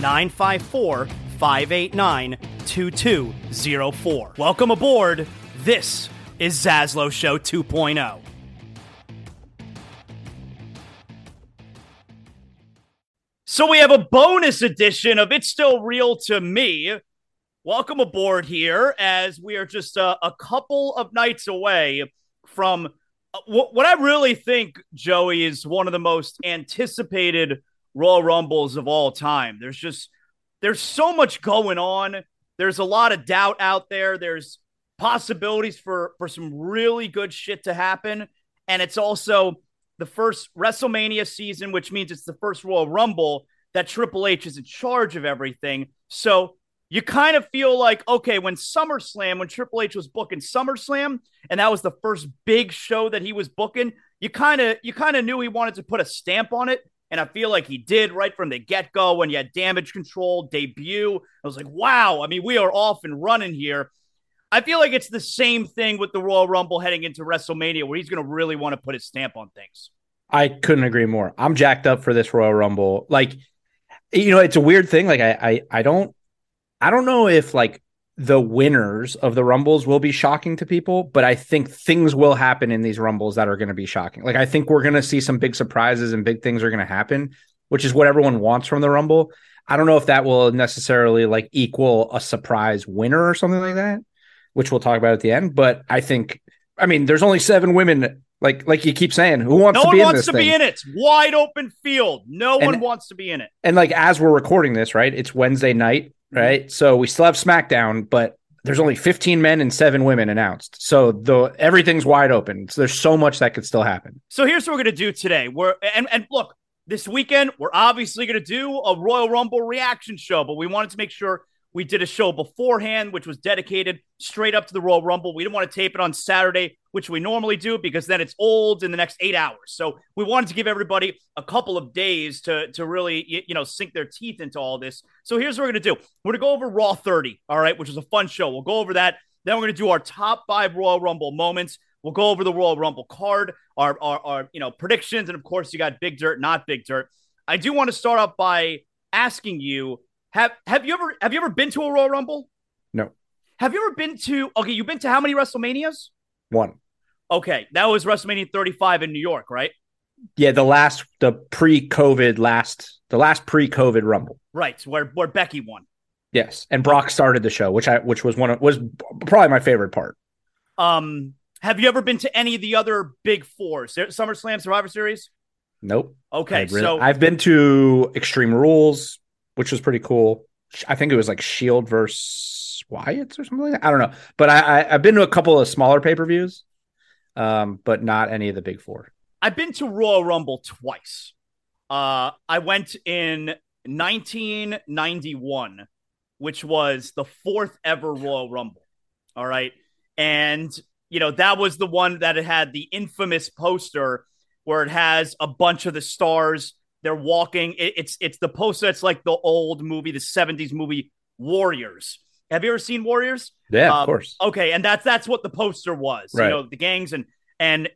954 589 2204. Welcome aboard. This is Zaslow Show 2.0. So we have a bonus edition of It's Still Real to Me. Welcome aboard here as we are just a, a couple of nights away from uh, what, what I really think, Joey, is one of the most anticipated Royal Rumbles of all time. There's just there's so much going on. There's a lot of doubt out there. There's possibilities for for some really good shit to happen, and it's also the first WrestleMania season, which means it's the first Royal Rumble that Triple H is in charge of everything. So you kind of feel like, okay, when SummerSlam, when Triple H was booking SummerSlam, and that was the first big show that he was booking, you kind of you kind of knew he wanted to put a stamp on it. And I feel like he did right from the get go when you had Damage CTRL debut. I was like, wow, I mean, we are off and running here. I feel like it's the same thing with the Royal Rumble heading into WrestleMania, where he's going to really want to put his stamp on things. I couldn't agree more. I'm jacked up for this Royal Rumble. Like, you know, it's a weird thing. Like, I, I, I don't, I don't know if like the winners of the rumbles will be shocking to people, but I think things will happen in these rumbles that are going to be shocking. Like I think we're going to see some big surprises and big things are going to happen, which is what everyone wants from the rumble. I don't know if that will necessarily like equal a surprise winner or something like that, which we'll talk about at the end, but I think I mean, there's only seven women Like like you keep saying, who wants no to be in this? No one wants to thing? be in it. It's wide open field. No And- one wants to be in it. and like as we're recording this, right? It's Wednesday night. Right? So we still have SmackDown, but there's only 15 men and seven women announced. So the everything's wide open. So there's so much that could still happen. So here's what we're gonna do today. We're and and look, this weekend we're obviously gonna do a Royal Rumble reaction show, but we wanted to make sure we did a show beforehand, which was dedicated straight up to the Royal Rumble. We didn't want to tape it on Saturday, which we normally do, because then it's old in the next eight hours. So we wanted to give everybody a couple of days to to really you know sink their teeth into all this. So here's what we're gonna do. We're gonna go over Raw 30, all right, which is a fun show. We'll go over that. Then we're gonna do our top five Royal Rumble moments. We'll go over the Royal Rumble card, our, our, our you know predictions, and of course you got big dirt, not big dirt. I do want to start off by asking you have have you ever have you ever been to a Royal Rumble? No. Have you ever been to okay? You've been to how many WrestleManias? One. Okay, that was WrestleMania 35 in New York, right? Yeah, the last the pre-COVID last the last pre-COVID rumble. Right, where where Becky won. Yes. And Brock started the show, which I which was one of was probably my favorite part. Um, have you ever been to any of the other big fours? SummerSlam, Survivor Series. Nope. Okay, I really- so I've been to Extreme Rules, which was pretty cool. I think it was like Shield versus Wyatt's or something like that. I don't know, but I, I I've been to a couple of smaller pay per views, um, but not any of the big four. I've been to Royal Rumble twice. Uh, I went in 1991, which was the fourth ever Royal Rumble. All right. And, you know, that was the one that had the infamous poster where it has a bunch of the stars. They're walking. It- it's it's the poster that's like the old movie, the 70s movie Warriors. Have you ever seen Warriors? Yeah, Um, of course. Okay, and that's that's what the poster was. Right. You know, the gangs and and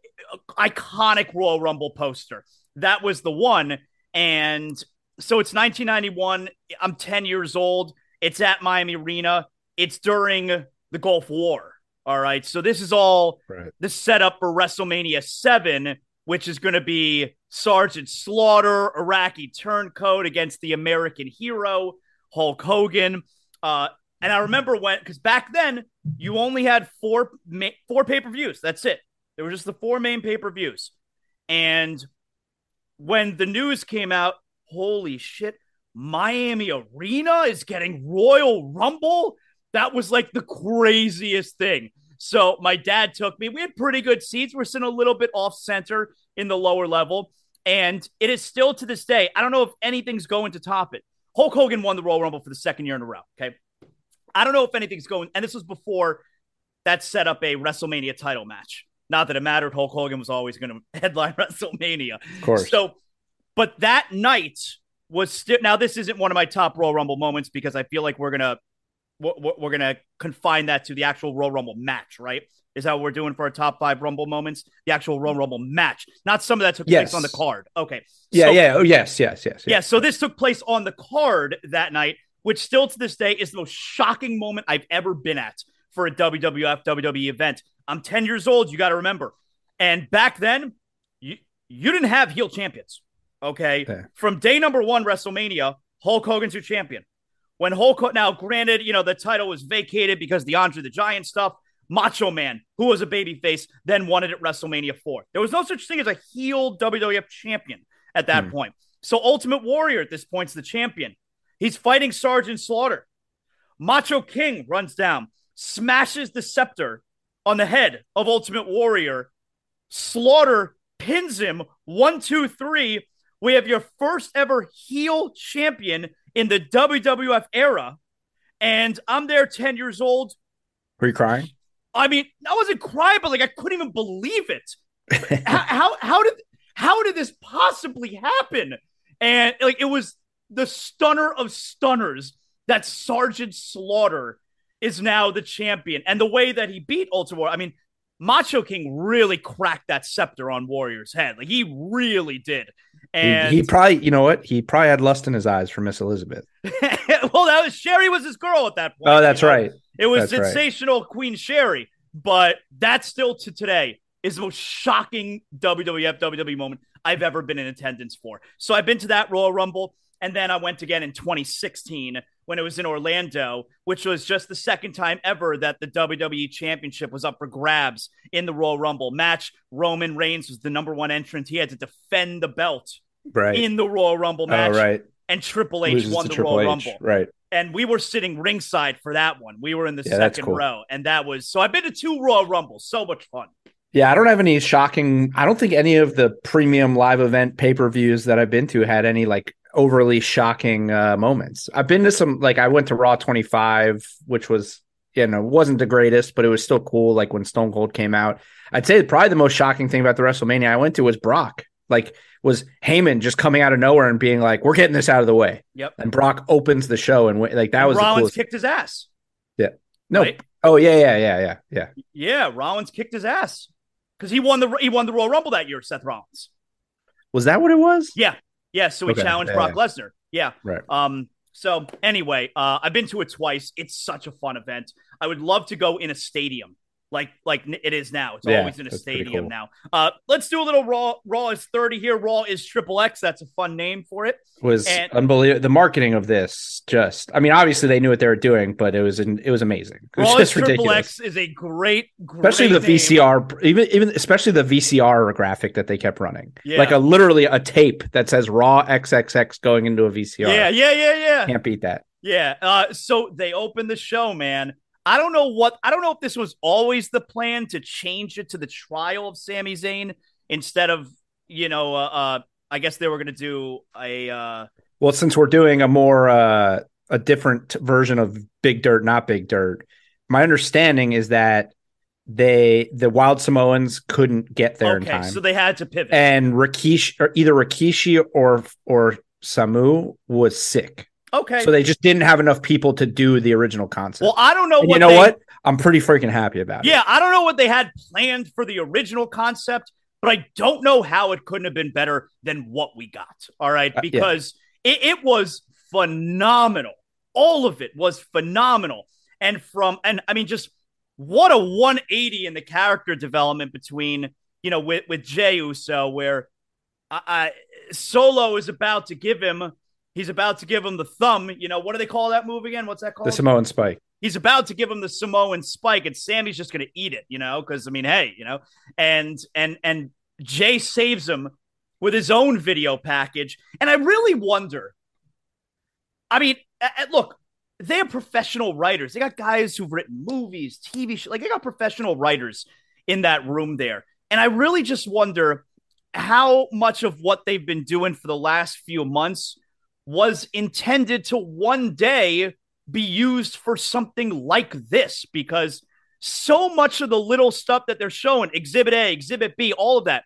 iconic Royal Rumble poster. That was the one. And so it's 1991. I'm 10 years old. It's at Miami Arena. It's during the Gulf War. All right. So this is all Right. the setup for WrestleMania 7, which is going to be Sergeant Slaughter, Iraqi turncoat against the American hero, Hulk Hogan. Uh, and I remember when, because back then you only had four ma- four pay per views. That's it. There were just the four main pay per views. And when the news came out, holy shit, Miami Arena is getting Royal Rumble. That was like the craziest thing. So my dad took me. We had pretty good seats. We're sitting a little bit off center in the lower level. And it is still to this day. I don't know if anything's going to top it. Hulk Hogan won the Royal Rumble for the second year in a row. Okay. I don't know if anything's going, and this was before that set up a WrestleMania title match. Not that it mattered. Hulk Hogan was always going to headline WrestleMania. Of course. So, but that night was still. Now, this isn't one of my top Royal Rumble moments because I feel like we're gonna we're, we're gonna confine that to the actual Royal Rumble match. Right? Is that what we're doing for our top five Rumble moments? The actual Royal Rumble match, not some of that took Yes. place on the card. Okay. yeah, So- yeah. Oh, yes, yes, yes, yes. yeah, so this took place on the card that night, which still to this day is the most shocking moment I've ever been at for a WWF WWE event. I'm 10 years old, you got to remember. And back then, you you didn't have heel champions. Okay? Yeah. From day number 1 WrestleMania, Hulk Hogan's your champion. When Hulk now granted, you know, the title was vacated because the Andre the Giant stuff, Macho Man, who was a babyface, then won it at WrestleMania 4. There was no such thing as a heel WWF champion at that Hmm. point. So Ultimate Warrior at this point is the champion. He's fighting Sergeant Slaughter. Macho King runs down, smashes the scepter on the head of Ultimate Warrior. Slaughter pins him one, two, three. We have your first ever heel champion in the WWF era. And I'm there 10 years old. Were you crying? I mean, I wasn't crying, but like I couldn't even believe it. how, how how did how did this possibly happen? And like it was the stunner of stunners that Sergeant Slaughter is now the champion, and the way that he beat Ultimate Warrior. I mean, Macho King really cracked that scepter on Warrior's head. Like he really did. And he, he probably, you know what? He probably had lust in his eyes for Miss Elizabeth. well, that was Sherri was his girl at that point. Oh, that's you know? right. It was That's right. sensational Queen Sherri, but that still to today is the most shocking WWF WWE moment I've ever been in attendance for. So I've been to that Royal Rumble. And then I went again in 2016 when it was in Orlando, which was just the second time ever that the WWE Championship was up for grabs in the Royal Rumble match. Roman Reigns was the number one entrant. He had to defend the belt right in the Royal Rumble oh, match. oh right And Triple H Loses won the Triple Royal H. Rumble. right And we were sitting ringside for that one. We were in the Yeah, second cool. row. And that was so I've been to two Royal Rumbles. So much fun. Yeah, I don't have any shocking. I don't think any of the premium live event pay per views that I've been to had any like overly shocking uh, moments. I've been to some like I went to Raw 25, which was you know wasn't the greatest, but it was still cool. Like when Stone Cold came out, I'd say probably the most shocking thing about the WrestleMania I went to was Brock. Like was Heyman just coming out of nowhere and being like, "We're getting this out of the way," Yep. and Brock opens the show and like that And was Rollins kicked his ass. Yeah. No, right? oh yeah, yeah, yeah, yeah, yeah. Yeah, Rollins kicked his ass. Because he won the he won the Royal Rumble that year, Seth Rollins. Was that what it was? Yeah. Yeah. So he Okay, challenged yeah, Brock Lesnar. Yeah. Right. Um, so anyway, uh, I've been to it twice. It's such a fun event. I would love to go in a stadium. Like like it is now. It's Yeah, always in a stadium cool. now. Uh let's do a little raw raw is 30 here. Raw is triple X. That's a fun name for it. was And- unbelievable. The marketing of this just, I mean, obviously they knew what they were doing, but it was in, it was amazing. It was Raw is just triple ridiculous. X is a great, great Especially the name. VCR, even even especially the VCR graphic that they kept running, Yeah. like a literally a tape that says Raw XXX going into a VCR. Yeah, yeah, yeah, yeah. can't beat that. Yeah. Uh, so they opened the show, man. I don't know what I don't know if this was always the plan to change it to the trial of Sami Zayn instead of you know uh, uh I guess they were gonna do a uh Well, since we're doing a more uh, a different version of Big Dirt, not Big Dirt, my understanding is that they the Wild Samoans couldn't get there in time. so they had to pivot. and Rikishi, or either Rikishi or or Samu was sick, okay. so they just didn't have enough people to do the original concept. well, I don't know what you know they- what? I'm pretty freaking happy about it. Yeah, I don't know what they had planned for the original concept, but I don't know how it couldn't have been better than what we got. All right, Uh, yeah. because it, it was phenomenal. All of it was phenomenal, and from and I mean, just what a 180 in the character development between you know with with Jey Uso, where I, I Solo is about to give him. He's about to give him the thumb. You know, what do they call that move again? What's that called? the Samoan Spike. he's about to give him the Samoan spike, and Sami's just going to eat it, you know, because I mean, hey, you know, and and and Jey saves him with his own video package, and I really wonder. I mean, look, they're professional writers. They got guys who've written movies, TV shows, like they got professional writers in that room there, and I really just wonder how much of what they've been doing for the last few months was intended to one day be used for something like this because so much of the little stuff that they're showing exhibit a exhibit b all of that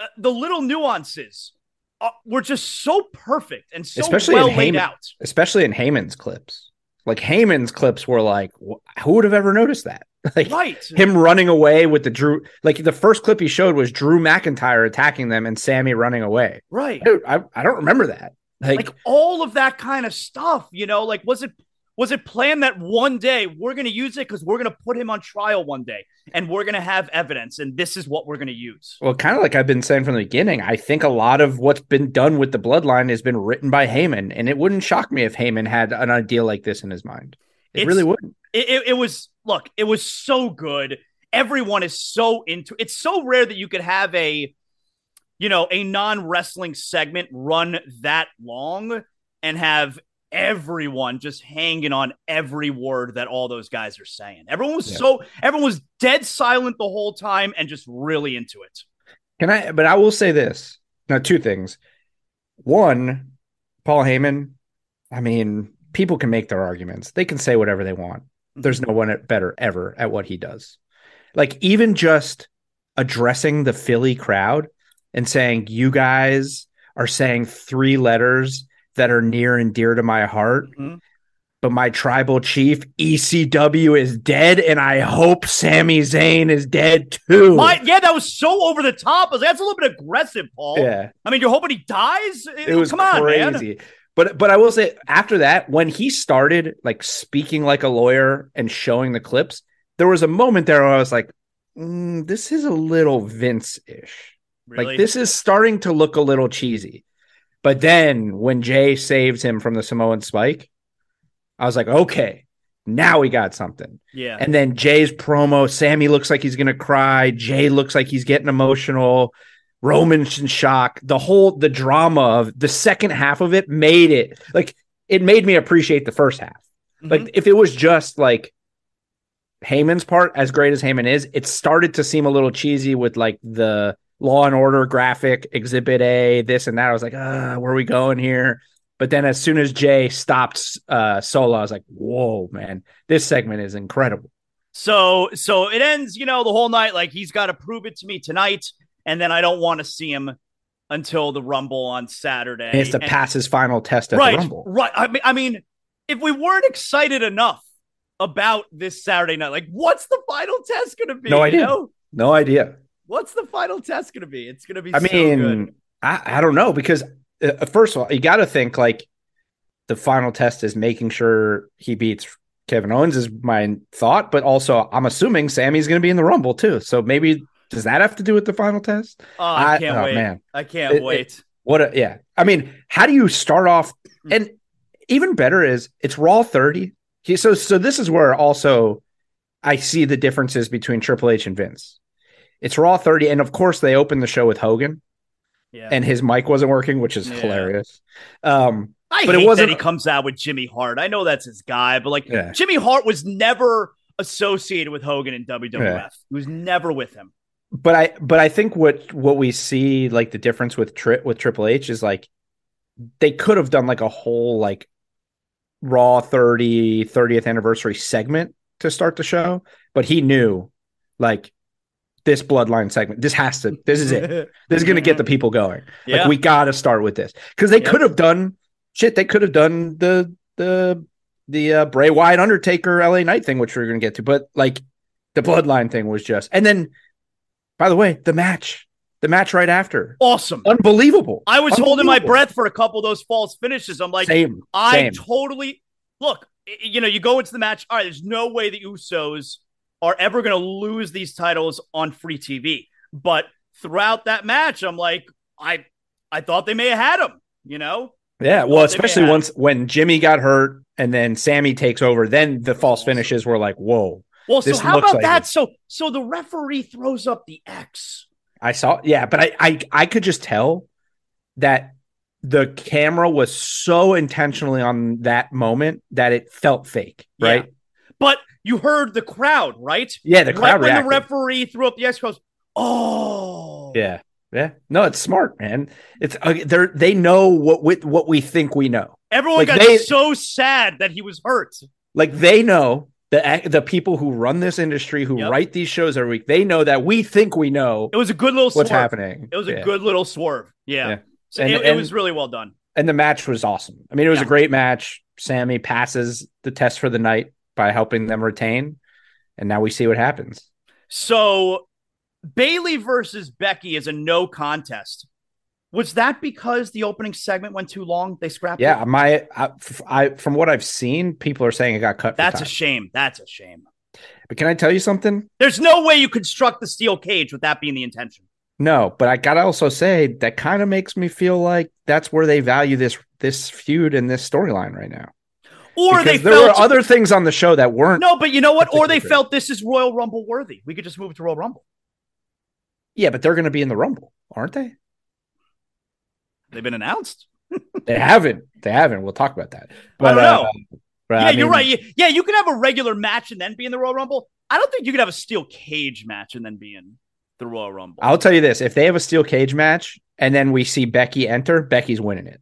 uh, the little nuances uh, were just so perfect and so Especially well in laid Heyman- out especially in Heyman's clips. Like Heyman's clips were like, wh- who would have ever noticed that? Like right him running away with the Drew. Like the first clip he showed was Drew McIntyre attacking them and Sami running away. right Dude, I, I don't remember that. Like, like all of that kind of stuff you know like was it was it planned that one day we're going to use it because we're going to put him on trial one day and we're going to have evidence and this is what we're going to use well, kind of like I've been saying from the beginning, I think a lot of what's been done with the bloodline has been written by Heyman, and it wouldn't shock me if Heyman had an idea like this in his mind. It It's- really wouldn't. it, it, it was look it was so good everyone is so into it's so rare that you could have a you know a non-wrestling segment run that long and have everyone just hanging on every word that all those guys are saying everyone was Yeah. so everyone was dead silent the whole time and just really into it Can I? But I will say this. Now, two things. One, Paul Heyman. I mean, people can make their arguments. They can say whatever they want. Mm-hmm. There's no one better ever at what he does. Like even just addressing the Philly crowd and saying, "You guys are saying three letters that are near and dear to my heart." Mhm. But my tribal chief ECW is dead, and I hope Sami Zayn is dead too. My, yeah that was so over the top was that's a little bit aggressive paul yeah. i mean you're hoping he dies it was come on man crazy. But but I will say after that, when he started like speaking like a lawyer and showing the clips, there was a moment there where I was like, mm, "This is a little Vince ish. Really Like this is starting to look a little cheesy." But then when Jey saves him from the Samoan spike, I was like, okay, now we got something. Yeah. And then Jey's promo, Sami looks like he's gonna cry. Jey looks like he's getting emotional. Roman's in shock. The whole the drama of the second half of it made it like it made me appreciate the first half. Mhm. Like if it was just like Heyman's part, as great as Heyman is, it started to seem a little cheesy with like the Law and Order graphic, Exhibit A, this and that. I was like, ah, where are we going here? But then as soon as Jey stopped uh, Solo, I was like, whoa, man, this segment is incredible. So so it ends, you know, the whole night like he's got to prove it to me tonight, and then I don't want to see him until the Rumble on Saturday. He has to And- pass his final test at right, the Rumble. right. I mean, I mean, if we weren't excited enough about this Saturday night, like, what's the final test going to be? No you idea. know? No idea. What's the final test going to be? It's going to be. I so good. mean, I, I don't know because uh, first of all, you got to think like the final test is making sure he beats Kevin Owens is my thought, but also I'm assuming Sami's going to be in the Rumble too. So maybe does that have to do with the final test? Oh, I I- can't oh, wait. man. I can't It- it- wait. What? A, yeah, I mean, how do you start off? Hmm. And even better is it's Raw 30. So so this is where also I see the differences between Triple H and Vince. It's Raw 30, and of course they opened the show with Hogan, yeah. and his mic wasn't working, which is Yeah. hilarious. Um, I but it wasn't- that he comes out with Jimmy Hart. I know that's his guy, but like Yeah. Jimmy Hart was never associated with Hogan in WWF. Yeah. He was never with him. but I but I think what what we see like the difference with Tri- with Triple H is like they could have done like a whole like Raw 30 30th anniversary segment to start the show, but he knew like this bloodline segment. This has to. This is it. This is going to get the people going. Yeah. Like we got to start with this because they could have done shit. They could have done the the the uh, Bray Wyatt Undertaker LA Knight thing, which we are going to get to, but like the bloodline thing was just. And then, by the way, the match, the match right after, awesome. unbelievable. I was holding my breath for a couple of those false finishes. I'm like, same, I same. totally look. You know, you go into the match. All right, there's no way the Usos are ever going to lose these titles on free TV. But throughout that match, I'm like, I, I thought they may have had them. You know, yeah, well, especially once when Jimmy got hurt and then Sami takes over, then the false finishes were like, whoa. well, so how about like that? it. So, so the referee throws up the X. I saw, yeah, but I, I, I could just tell that the camera was so intentionally on that moment that it felt fake, Yeah. Right? But you heard the crowd, right? Yeah, the right crowd when reacted. the referee threw up the X goes, oh, yeah, yeah. No, it's smart, man. It's uh, they they know what we, what we think we know. Everyone Like got they- so sad that he was hurt. Like they know the the people who run this industry, who Yep. write these shows every week, they know that we think we know It was a good little what's swerve. happening. It was a Yeah. good little swerve. Yeah. Yeah. So And- it, it was really well done. and the match was awesome. I mean, it was Yeah. a great match. Sami passes the test for the night by helping them retain, and now we see what happens. So Bayley versus Becky is a no contest. Was that because the opening segment went too long? They scrapped Yeah, it? my I from what I've seen, people are saying it got cut. That's a shame. That's a shame. But can I tell you something? There's no way you construct the steel cage with that being the intention. No, but I gotta also say that kind of makes me feel like that's where they value this this feud and this storyline right now. Or Because they there felt were other things on the show that weren't. No, but you know what? Or they felt this is Royal Rumble worthy. We could just move it to Royal Rumble. Yeah, but they're going to be in the Rumble, aren't they? They've been announced. They haven't. They haven't. We'll talk about that. I don't uh, know. but yeah, I you're right. Yeah, you can have a regular match and then be in the Royal Rumble. I don't think you could have a steel cage match and then be in the Royal Rumble. I'll tell you this: if they have a steel cage match and then we see Becky enter, Becky's winning it.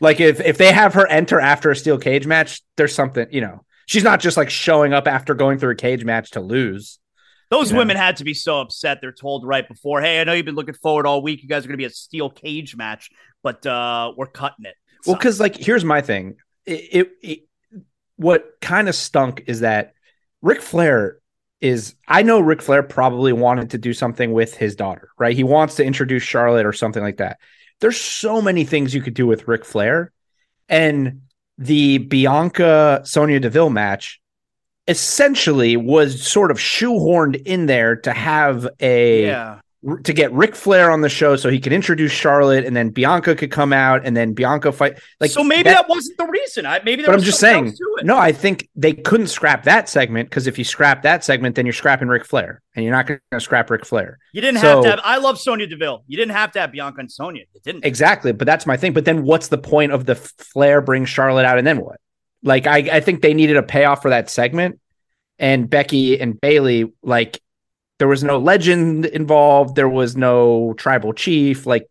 Like if if they have her enter after a steel cage match, there's something you know. She's not just like showing up after going through a cage match to lose. Those women had to be so upset. They're told right before, "Hey, I know you've been looking forward all week. You guys are going to be a steel cage match, but uh, we're cutting it." Well, So- because like here's my thing. It, it, it what kind of stunk is that Ric Flair is I know Ric Flair probably wanted to do something with his daughter, right? He wants to introduce Charlotte or something like that. There's so many things you could do with Ric Flair. And the Bianca Sonya Deville match essentially was sort of shoehorned in there to have a yeah, to get Ric Flair on the show so he could introduce Charlotte and then Bianca could come out and then Bianca fight like so maybe that, that wasn't the reason. I maybe But I'm just saying no, I think they couldn't scrap that segment because if you scrap that segment, then you're scrapping Ric Flair and you're not going to scrap Ric Flair. You didn't so, have to have I love Sonya Deville. You didn't have to have Bianca and Sonya. It didn't. Exactly. But that's my thing. But then what's the point of the Flair bring Charlotte out and then what? Like I, I think they needed a payoff for that segment. And Becky and Bayley like there was no legend involved. There was no tribal chief. Like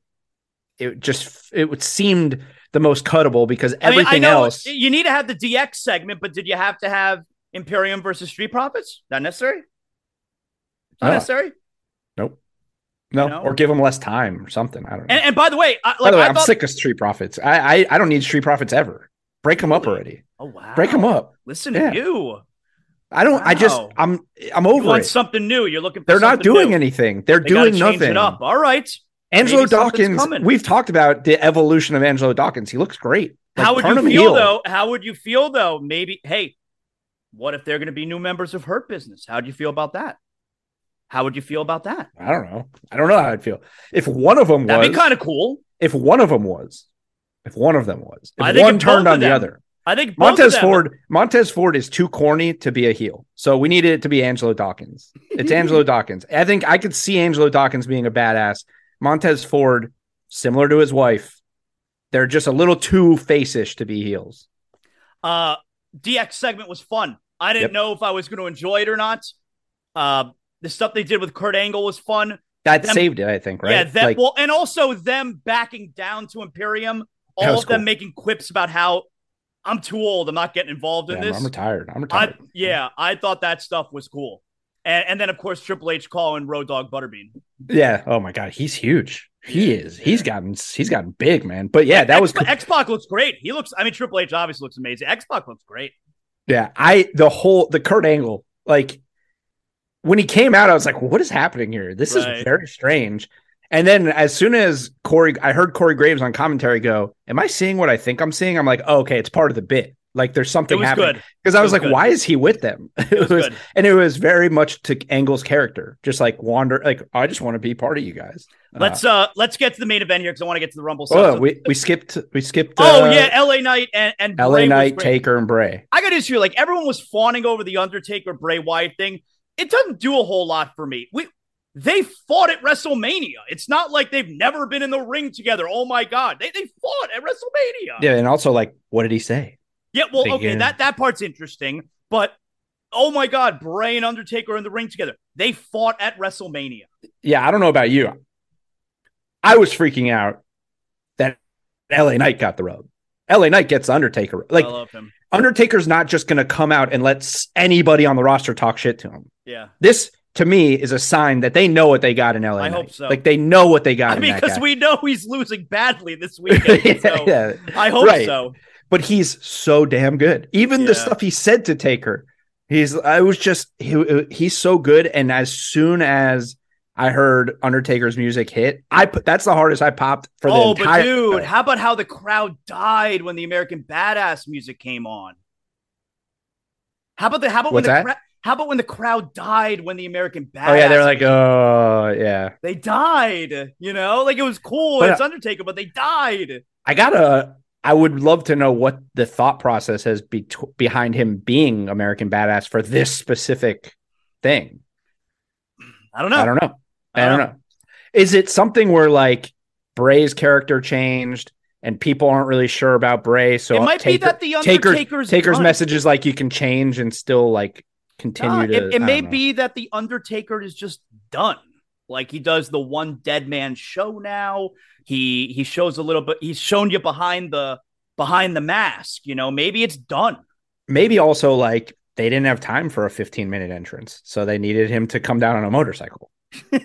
it just it seemed the most cuttable because everything I mean, I else. You need to have the DX segment, but did you have to have Imperium versus Street Profits? Not necessary. Not no. necessary. Nope. No, you know? or give them less time or something. I don't know. And, and by the way, I, like, by the way, I am sick of Street Profits. I, I I don't need Street Profits ever. Break them up already. Oh wow! Break them up. Listen yeah. to you. I don't. Wow. I just. I'm. I'm over you want it. Something new. You're looking. For they're not doing new. anything. They're they doing nothing. up. All right. Angelo Maybe Dawkins. We've talked about the evolution of Angelo Dawkins. He looks great. Like, how would you feel heel. though? How would you feel though? Maybe. Hey, what if they're going to be new members of Hurt Business? How do you feel about that? How would you feel about that? I don't know. I don't know how I'd feel if one of them That'd was. That'd be kind of cool. If one of them was. If one of them was. If one turned on the other. I think Montez Ford Montez Ford is too corny to be a heel. So we needed it to be Angelo Dawkins. It's Angelo Dawkins. I think I could see Angelo Dawkins being a badass. Montez Ford, similar to his wife, they're just a little too face-ish to be heels. Uh DX segment was fun. I didn't yep. know if I was going to enjoy it or not. Uh the stuff they did with Kurt Angle was fun. That them, saved it, I think, right? Yeah, that like, well, and also them backing down to Imperium, all of them making quips about how I'm too old. I'm not getting involved in yeah, this. I'm retired. I'm retired. I, yeah, I thought that stuff was cool. And, and then of course Triple H calling Road Dog Butterbean. Yeah. Oh my God, he's huge. He is. He's gotten. He's gotten big, man. But yeah, that X- was. X Pac looks great. He looks. I mean, Triple H obviously looks amazing. X Pac looks great. Yeah, I the whole the Kurt Angle like when he came out, I was like, "What is happening here? This right. is very strange." And then as soon as Corey, I heard Corey Graves on commentary go, "Am I seeing what I think I'm seeing?" I'm like, oh, "Okay, it's part of the bit. Like there's something happening." Because I was, was like, good. "Why is he with them?" It, was, and it was very much to Angle's character, just like wander. Like I just want to be part of you guys. Let's uh, uh let's get to the main event here because I want to get to the Rumble. Oh, so we we skipped we skipped. Oh uh, yeah, L.A. Knight and and L.A. Knight, Taker, and Bray. I got to issue like everyone was fawning over the Undertaker Bray Wyatt thing. It doesn't do a whole lot for me. We they fought at WrestleMania. It's not like they've never been in the ring together. Oh my God. They, they fought at WrestleMania. Yeah. And also, like, what did he say? Yeah. Well, okay. That, that part's interesting. But oh my God, Bray and Undertaker in the ring together. They fought at WrestleMania. Yeah. I don't know about you. I was freaking out that LA Knight got the rub. LA Knight gets Undertaker. Like, Undertaker's not just going to come out and let anybody on the roster talk shit to him. Yeah. This to me is a sign that they know what they got in LA. I hope so. Like they know what they got. I mean, because we know he's losing badly this weekend. yeah, so yeah. I hope right. so. But he's so damn good. Even yeah. the stuff he said to Taker, he's. I was just he, uh, he's so good. And as soon as I heard Undertaker's music hit, I put that's the hardest I popped for the oh, entire. but dude, how about how the crowd died when the American Badass music came on? How about the how about What's when the crowd? How about when the crowd died when the American Badass? Oh yeah, they're like, oh yeah, they died. You know, like it was cool. But, it's uh, Undertaker, but they died. I gotta. I would love to know what the thought process is be- behind him being American Badass for this specific thing. I don't know. I don't know. I don't, I don't know. know. Is it something where like Bray's character changed? and people aren't really sure about Bray. So it might Taker, be that the Undertaker's Taker's, Taker's message is like you can change and still like continue uh, to. It, it may know. be that the Undertaker is just done. Like he does the one dead man show now. He he shows a little bit. He's shown you behind the behind the mask. You know, maybe it's done. Maybe also like they didn't have time for a 15 minute entrance, so they needed him to come down on a motorcycle.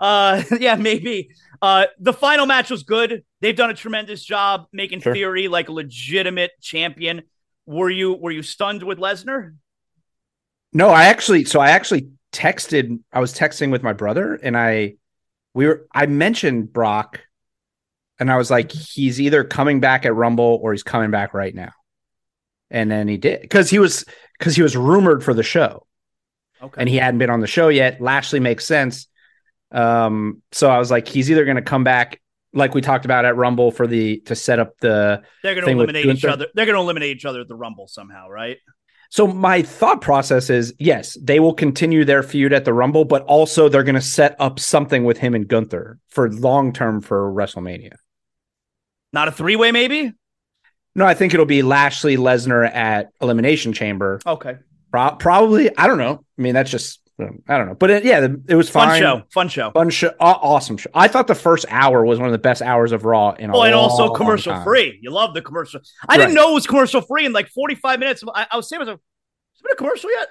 uh, yeah, maybe. Uh, the final match was good. They've done a tremendous job making sure. Theory like a legitimate champion. Were you were you stunned with Lesnar? No, I actually so I actually texted I was texting with my brother and I we were I mentioned Brock and I was like he's either coming back at Rumble or he's coming back right now. And then he did cuz he was cuz he was rumored for the show. Okay. And he hadn't been on the show yet. Lashley makes sense. Um, so I was like, he's either going to come back like we talked about at Rumble for the to set up the. They're going to eliminate each other. They're going to eliminate each other at the Rumble somehow, right? So my thought process is yes, they will continue their feud at the Rumble, but also they're going to set up something with him and Gunther for long term for WrestleMania. Not a three way, maybe. No, I think it'll be Lashley Lesnar at Elimination Chamber. Okay, Pro- probably, I don't know. I mean, that's just I don't know, but it, yeah, it was fun fine. show, fun show. Fun show, awesome show. I thought the first hour was one of the best hours of Raw in a Oh, and also commercial time. free. You love the commercial. I didn't know it was commercial free in like 45 minutes. I, I was saying, myself, has there been a commercial yet?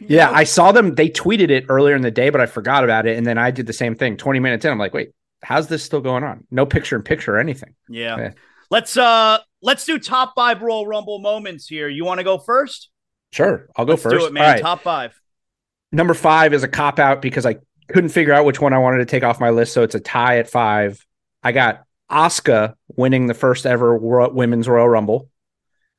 Yeah, know? I saw them. They tweeted it earlier in the day, but I forgot about it. And then I did the same thing. Twenty minutes in, I'm like, wait, how's this still going on? No picture in picture or anything. yeah. Yeah. Let's uh let's do top five Royal Rumble moments here. You want to go first? Sure, I'll go Let's first. do it, man. Right. Top five. Number five is a cop out because I couldn't figure out which one I wanted to take off my list. So it's a tie at five. I got Asuka winning the first ever Women's Royal Rumble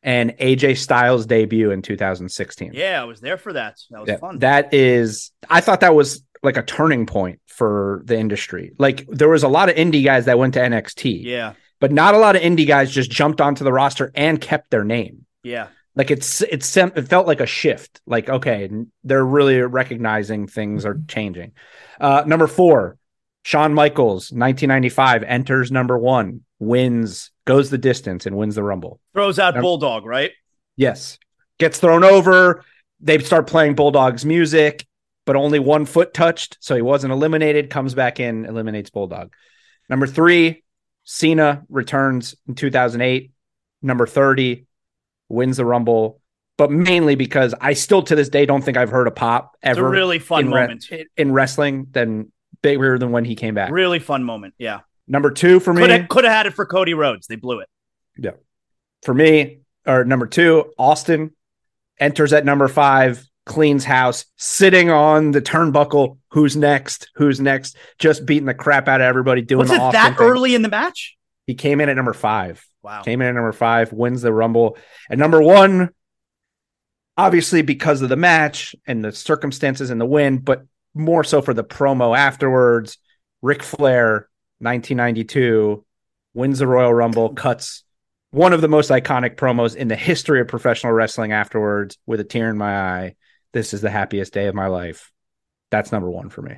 and AJ Styles debut in 2016. Yeah, I was there for that. That was Yeah, fun. That is, I thought that was like a turning point for the industry. Like there was a lot of indie guys that went to NXT, yeah, but not a lot of indie guys just jumped onto the roster and kept their name. yeah. Like it's it's it felt like a shift. Like okay, they're really recognizing things are changing. Uh, number four, Shawn Michaels, 1995, enters number one, wins, goes the distance, and wins the Rumble. Throws out. Bulldog, right? Yes. Gets thrown over. They start playing Bulldog's music, but only one foot touched. So he wasn't eliminated. Comes back in, eliminates Bulldog. Number three, Cena returns in 2008. Number 30, wins the Rumble, but mainly because I still to this day don't think I've heard a pop It's a ever really fun in, re- moment. in wrestling than bigger than when he came back. Really fun moment. Yeah. Number two for me, Could have could have had it for Cody Rhodes. They blew it. Yeah. For me, or number two, Austin enters at number five, cleans house, sitting on the turnbuckle. Who's next? Who's next? Just beating the crap out of everybody, doing Was the it that thing. early in the match? He came in at number five. Wow. Came in at number five, wins the Rumble. And number one, obviously because of the match and the circumstances and the win, but more so for the promo afterwards. Ric Flair, 1992, wins the Royal Rumble, cuts one of the most iconic promos in the history of professional wrestling afterwards with a tear in my eye. This is the happiest day of my life. That's number one for me.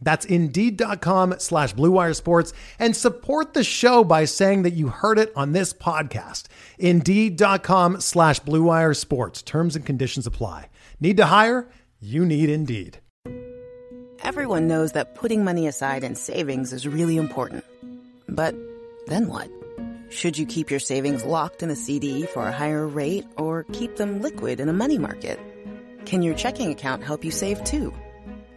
That's Indeed.com slash Blue Wire Sports and support the show by saying that you heard it on this podcast. Indeed.com slash Blue Wire Sports. Terms and conditions apply. Need to hire? You need Indeed. Everyone knows that putting money aside in savings is really important. But then what? Should you keep your savings locked in a CD for a higher rate or keep them liquid in a money market? Can your checking account help you save too?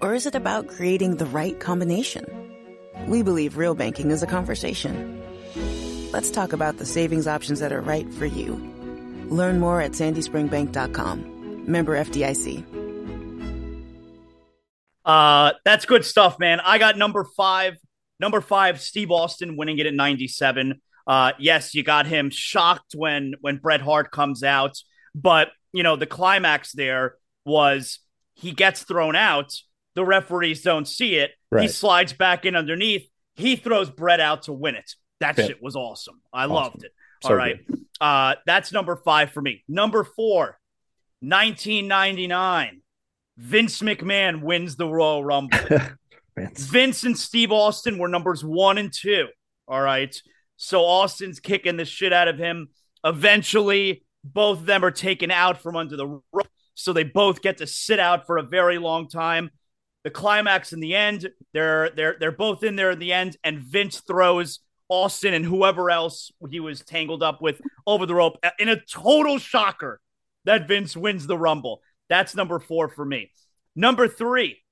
Or is it about creating the right combination? We believe real banking is a conversation. Let's talk about the savings options that are right for you. Learn more at sandyspringbank.com. Member FDIC. Uh, that's good stuff, man. I got number five. Number five, Steve Austin winning it at 97. Uh, yes, you got him shocked when when Bret Hart comes out, but you know the climax there was he gets thrown out. The referees don't see it. He slides back in underneath. He throws Bret out to win it. That Yeah. shit was awesome. I Awesome. loved it. So All right. Uh, that's number five for me. Number four, 1999. Vince McMahon wins the Royal Rumble. Vince. Vince and Steve Austin were numbers one and two. All right. So Austin's kicking the shit out of him. Eventually, Both of them are taken out from under the rope, so they both get to sit out for a very long time. The climax in the end, they're they're they're both in there in the end, and Vince throws Austin and whoever else he was tangled up with over the rope in a total shocker that Vince wins the Rumble. That's number four for me. Number three,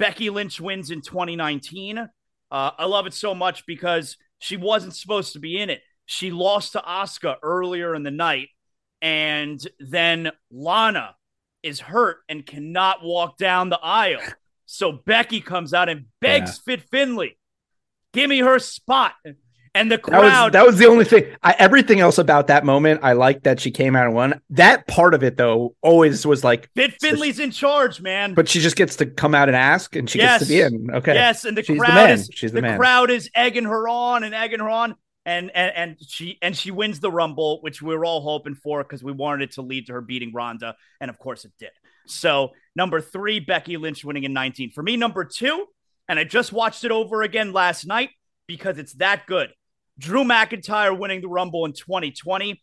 Becky Lynch wins in 2019. Uh, I love it so much because she wasn't supposed to be in it. She lost to Asuka earlier in the night, and then Lana is hurt and cannot walk down the aisle. So Becky comes out and begs yeah. Fit Finlay, give me her spot. And the crowd. That was, that was the only thing. I, everything else about that moment, I liked that she came out and won. That part of it, though, always was like. Fit she, in charge, man. But she just gets to come out and ask, and she yes. gets to be in. Okay. Yes, and the She's crowd the is. She's the, the crowd is egging her on and egging her on and and and she and she wins the rumble which we were all hoping for because we wanted it to lead to her beating ronda and of course it did so number three becky lynch winning in 19 for me number two and i just watched it over again last night because it's that good drew mcintyre winning the rumble in 2020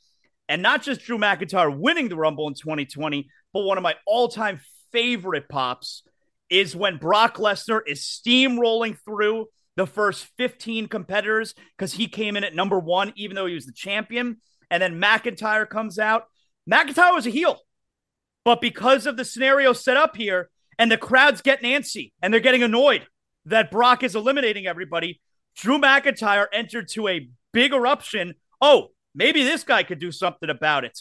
and not just drew mcintyre winning the rumble in 2020 but one of my all-time favorite pops is when brock lesnar is steamrolling through the first 15 competitors because he came in at number one, even though he was the champion. And then McIntyre comes out. McIntyre was a heel. But because of the scenario set up here, and the crowd's getting antsy and they're getting annoyed that Brock is eliminating everybody, Drew McIntyre entered to a big eruption. Oh, maybe this guy could do something about it.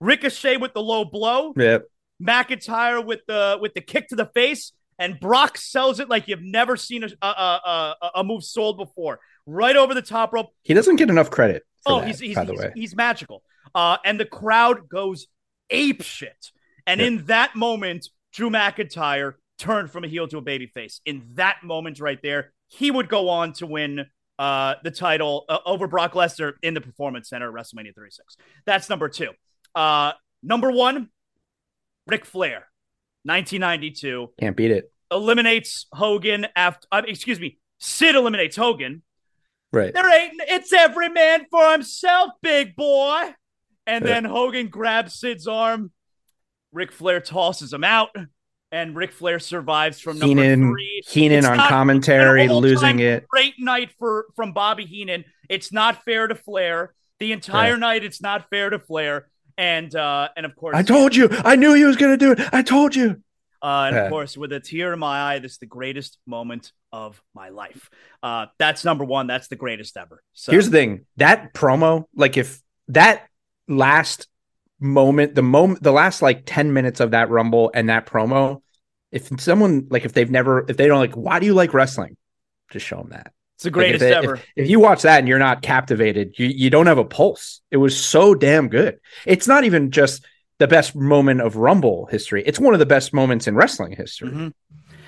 Ricochet with the low blow. Yep. McIntyre with the with the kick to the face and Brock sells it like you've never seen a, a, a, a move sold before. Right over the top rope. He doesn't get enough credit. oh, that, he's, he's, by the he's, way. he's magical. Uh, and the crowd goes ape shit. And in that moment, Drew McIntyre turned from a heel to a babyface. In that moment right there, he would go on to win uh, the title uh, over Brock Lesnar in the Performance Center at WrestleMania 36. That's number two. Uh, number one, Ric Flair. 1992. Can't beat it. Eliminates Hogan after, uh, excuse me, Sid eliminates Hogan. Right. There ain't, it's every man for himself, big boy. And then Hogan grabs Sid's arm. Ric Flair tosses him out, and Ric Flair survives from number Heenan, three. Heenan it's on not, commentary, losing it. Great night for from Bobby Heenan. It's not fair to Flair. The entire yeah. night, it's not fair to Flair and uh, and of course, I told you, I knew he was going to do it. I told you. Uh, and of course, with a tear in my eye, this is the greatest moment of my life. Uh, that's number one. That's the greatest ever. So here's the thing: that promo, like if that last moment, the moment, the last like ten minutes of that rumble and that promo, if someone like if they've never, if they don't like, why do you like wrestling? Just show them that. It's the greatest like if ever. If, if, you watch that and you're not captivated, you, you don't have a pulse. It was so damn good. It's not even just the best moment of Rumble history. It's one of the best moments in wrestling history. Mm-hmm.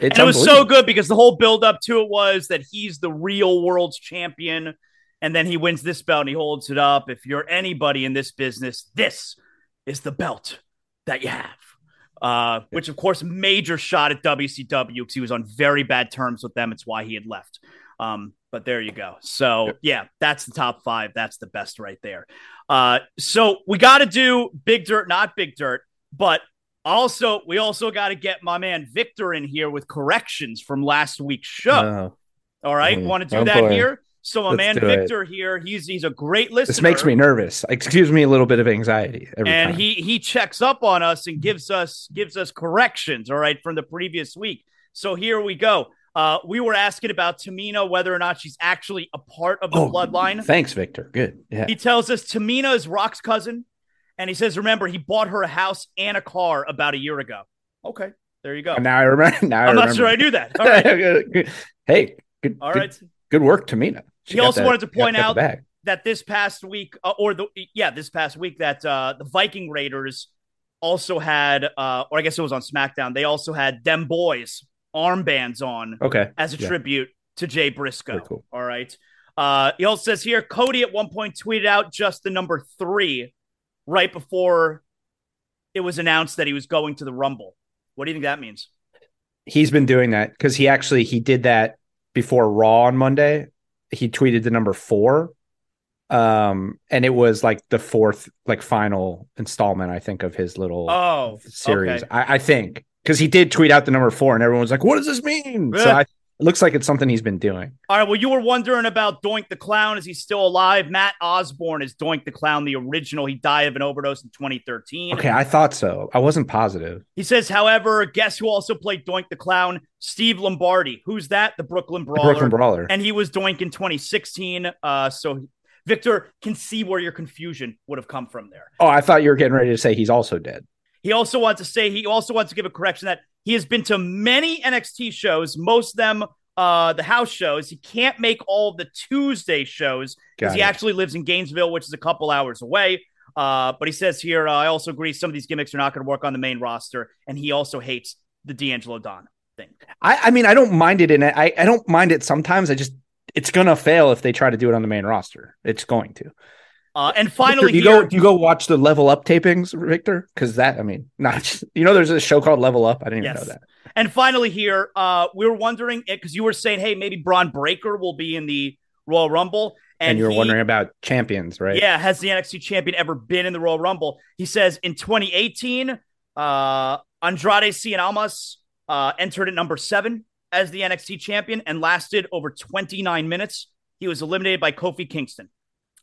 and it was so good because the whole build up to it was that he's the real world's champion. And then he wins this belt and he holds it up. If you're anybody in this business, this is the belt that you have. Uh, which of course, major shot at WCW because he was on very bad terms with them. It's why he had left. Um, but there you go. So yep. yeah, that's the top five. That's the best right there. Uh, so we got to do big dirt, not big dirt, but also we also got to get my man Victor in here with corrections from last week's show. Uh, All right, mm, want to do oh that here? So my Let's man Victor it. here, he's he's a great listener. This makes me nervous. Excuse me, a little bit of anxiety. and time. he he checks up on us and gives us gives us corrections. All right, from the previous week. So here we go. Uh, we were asking about Tamina, whether or not she's actually a part of the oh, bloodline. Thanks, Victor. Good. Yeah. He tells us Tamina is Rock's cousin. And he says, remember, he bought her a house and a car about a year ago. Okay. There you go. Now I remember. Now I I'm remember. not sure I knew that. All right. hey, good. All right. Good, good work, Tamina. She he also that, wanted to point out that this past week, uh, or the yeah, this past week, that uh, the Viking Raiders also had, uh, or I guess it was on SmackDown. They also had them boys armbands on okay as a yeah. tribute to Jay Briscoe. Cool. All right. Uh, he also says here Cody at one point tweeted out just the number three right before it was announced that he was going to the Rumble. What do you think that means? He's been doing that because he actually he did that before Raw on Monday. He tweeted the number four Um, and it was like the fourth, like final installment, I think, of his little Oh, series. okay. I, I think because he did tweet out the number four, and everyone was like, "What does this mean?" So I, it looks like it's something he's been doing. All right. Well, you were wondering about Doink the Clown. Is he still alive? Matt Osborne is Doink the Clown, the original. He died of an overdose in 2013. Okay, I thought so. I wasn't positive. He says, however, guess who also played Doink the Clown? Steve Lombardi. Who's that? The Brooklyn The Brawler. Brooklyn Brawler. And he was Doink in 2016. Uh, so Victor can see where your confusion would have come from there. oh, I thought you were getting ready to say he's also dead. He also wants to say he also wants to give a correction that he has been to many NXT shows, most of them uh the house shows. He can't make all the Tuesday shows because he actually lives in Gainesville, which is a couple hours away. Uh, but he says here, uh, I also agree some of these gimmicks are not going to work on the main roster, and he also hates the D'Angelo Don thing. I, I mean, I don't mind it and. I, I don't mind it sometimes. I just it's gonna fail if they try to do it on the main roster. It's going to. Uh, and Victor, finally, do you here, go do you go watch the level up tapings, Victor? Because that I mean, not just, you know, there's a show called Level Up. I didn't even Yes. know that. And finally, here, uh, we were wondering because you were saying, hey, maybe Bron Breakker will be in the Royal Rumble. And, you were he- wondering about champions, right? Yeah, has the NXT champion ever been in the Royal Rumble? He says in 2018, uh, Andrade Cien Almas uh, entered at number seven as the NXT champion and lasted over 29 minutes. He was eliminated by Kofi Kingston.